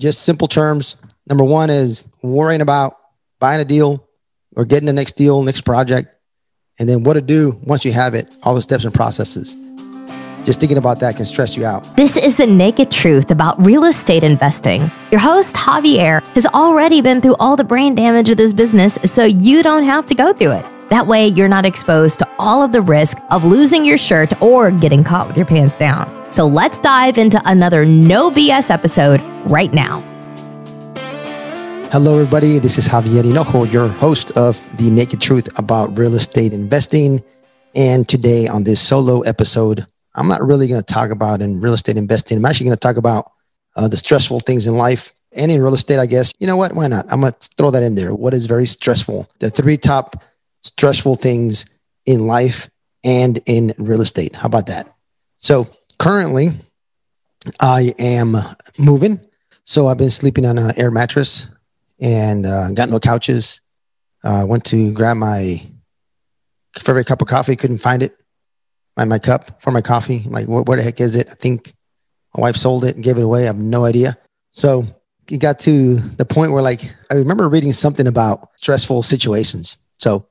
just simple terms. Number one is worrying about buying a deal or getting the next deal, next project, and then what to do once you have it, all the steps and processes. Just thinking about that can stress you out. This is the naked truth about real estate investing. Your host, Javier, has already been through all the brain damage of this business, so you don't have to go through it. That way, you're not exposed to all of the risk of losing your shirt or getting caught with your pants down. So let's dive into another no BS episode right now. Hello, everybody. This is Javier Hinojo, your host of The Naked Truth About Real Estate Investing. And today on this solo episode, I'm not really going to talk about in real estate investing. I'm actually going to talk about uh, the stressful things in life and in real estate, I guess. You know what? Why not? I'm going to throw that in there. What is very stressful? The three top stressful things in life and in real estate. How about that? So currently, I am moving. So I've been sleeping on an air mattress and uh, got no couches. Uh, went to grab my favorite cup of coffee, couldn't find it. My, my cup for my coffee. like, where, where the heck is it? I think my wife sold it and gave it away. I have no idea. So it got to the point where, like, I remember reading something about stressful situations. So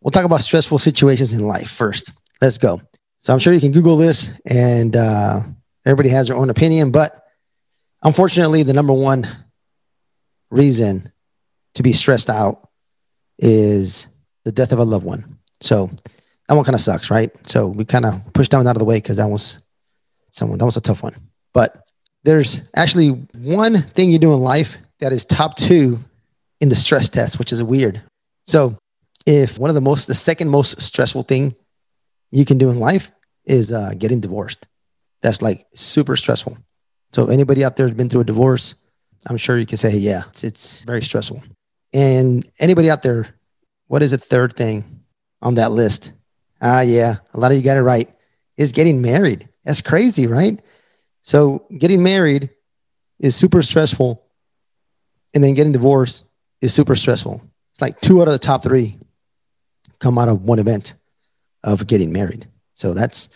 we'll talk about stressful situations in life first. Let's go. So I'm sure you can Google this and uh, everybody has their own opinion, but unfortunately, the number one reason to be stressed out is the death of a loved one. So that one kind of sucks, right? So we kind of pushed that one out of the way because that was someone that was a tough one. But there's actually one thing you do in life that is top two in the stress test, which is weird. So if one of the most, the second most stressful thing you can do in life is uh, getting divorced. That's like super stressful. So anybody out there has been through a divorce, I'm sure you can say, yeah, it's, it's very stressful. And anybody out there, what is the third thing on that list? Ah, uh, yeah, a lot of you got it right. Is getting married. That's crazy, right? So getting married is super stressful, and then getting divorced is super stressful. It's like two out of the top three come out of one event of getting married. So that's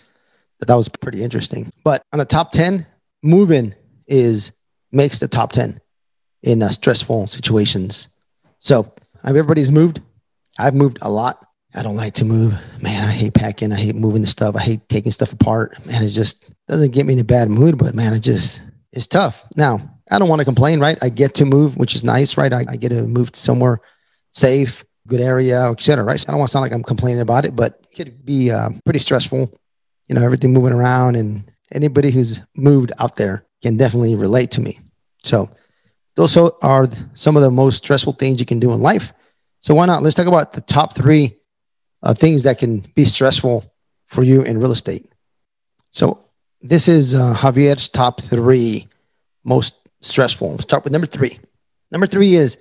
that was pretty interesting. But on the top 10, moving is makes the top 10 in uh, stressful situations. So everybody's moved. I've moved a lot. I don't like to move. Man, I hate packing. I hate moving the stuff. I hate taking stuff apart. Man, it just doesn't get me in a bad mood, but man, it just, it's tough. Now, I don't want to complain, right? I get to move, which is nice, right? I, I get to move somewhere safe good area, etc. Right? So I don't want to sound like I'm complaining about it, but it could be uh, pretty stressful. You know, everything moving around, and anybody who's moved out there can definitely relate to me. So those are some of the most stressful things you can do in life. So why not? Let's talk about the top three uh, things that can be stressful for you in real estate. So this is uh, Javier's top three most stressful. Start with number three. Number three is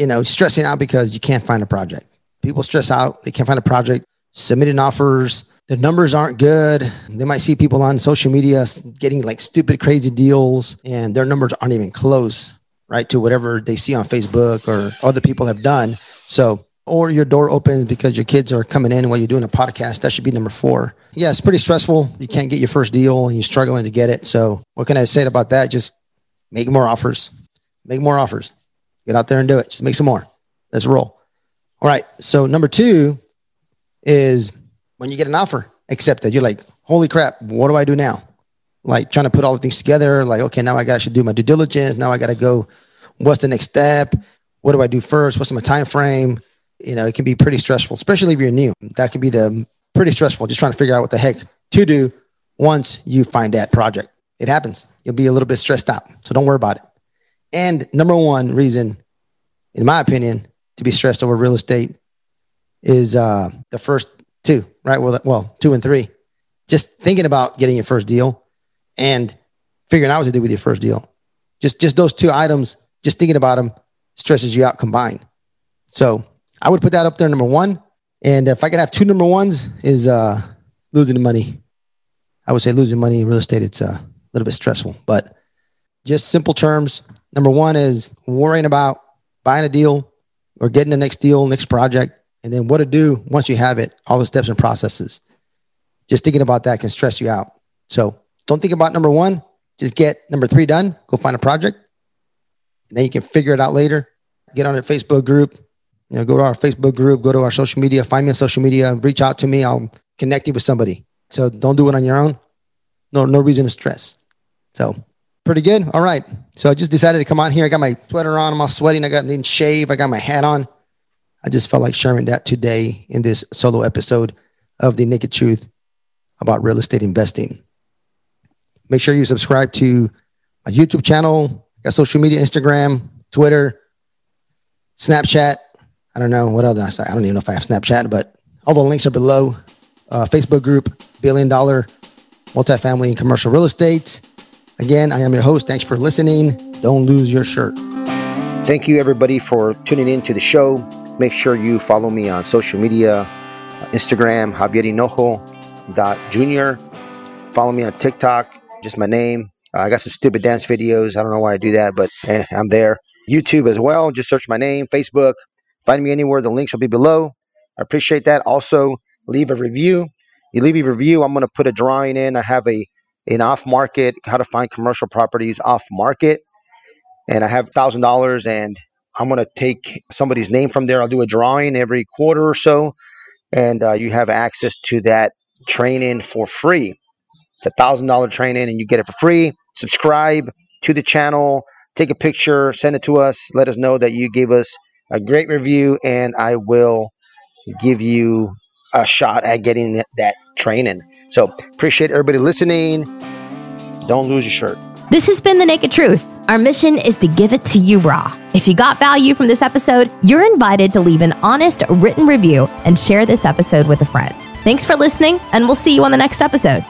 you know, stressing out because you can't find a project. People stress out, they can't find a project, submitting offers, the numbers aren't good. They might see people on social media getting like stupid, crazy deals, and their numbers aren't even close, right, to whatever they see on Facebook or other people have done. So, or your door opens because your kids are coming in while you're doing a podcast. That should be number four. Yeah, it's pretty stressful. You can't get your first deal and you're struggling to get it. So, what can I say about that? Just make more offers. Make more offers. Get out there and do it. Just make some more. Let's roll. All right. So number two is when you get an offer accepted, you're like, holy crap, what do I do now? Like trying to put all the things together. Like, okay, now I got to do my due diligence. Now I got to go. What's the next step? What do I do first? What's my time frame? You know, it can be pretty stressful, especially if you're new. That can be the pretty stressful. Just trying to figure out what the heck to do once you find that project. It happens. You'll be a little bit stressed out. So don't worry about it. And number one reason, in my opinion, to be stressed over real estate is uh, the first two, right? Well, well, two and three. Just thinking about getting your first deal and figuring out what to do with your first deal. Just just those two items, just thinking about them stresses you out combined. So I would put that up there number one. And if I could have two number ones, is uh, losing money. I would say losing money in real estate. It's uh, a little bit stressful, but just simple terms. Number one is worrying about buying a deal or getting the next deal, next project, and then what to do once you have it, all the steps and processes. Just thinking about that can stress you out. So don't think about number one. Just get number three done. Go find a project. And then you can figure it out later. Get on a Facebook group. You know, go to our Facebook group, go to our social media, find me on social media, reach out to me. I'll connect you with somebody. So don't do it on your own. No, no reason to stress. So pretty good. All right. So I just decided to come on here. I got my sweater on. I'm all sweating. I got didn't shave. I got my hat on. I just felt like sharing that today in this solo episode of the Naked Truth about real estate investing. Make sure you subscribe to my YouTube channel, got social media, Instagram, Twitter, Snapchat. I don't know what other. I don't even know if I have Snapchat, but all the links are below. Uh, Facebook group, Billion Dollar Multifamily and Commercial Real Estate. Again, I am your host. Thanks for listening. Don't lose your shirt. Thank you, everybody, for tuning in to the show. Make sure you follow me on social media Instagram, Javier Junior. Follow me on TikTok, just my name. Uh, I got some stupid dance videos. I don't know why I do that, but eh, I'm there. YouTube as well. Just search my name. Facebook. Find me anywhere. The links will be below. I appreciate that. Also, leave a review. You leave a review. I'm going to put a drawing in. I have a an off market how to find commercial properties off market, and I have thousand dollars, and I'm going to take somebody's name from there. I'll do a drawing every quarter or so, and uh, you have access to that training for free. It's a thousand dollar training, and you get it for free. Subscribe to the channel, take a picture, send it to us. Let us know that you gave us a great review, and I will give you a shot at getting that training. So appreciate everybody listening. Don't lose your shirt. This has been The Naked Truth. Our mission is to give it to you raw. If you got value from this episode, you're invited to leave an honest written review and share this episode with a friend. Thanks for listening, and we'll see you on the next episode.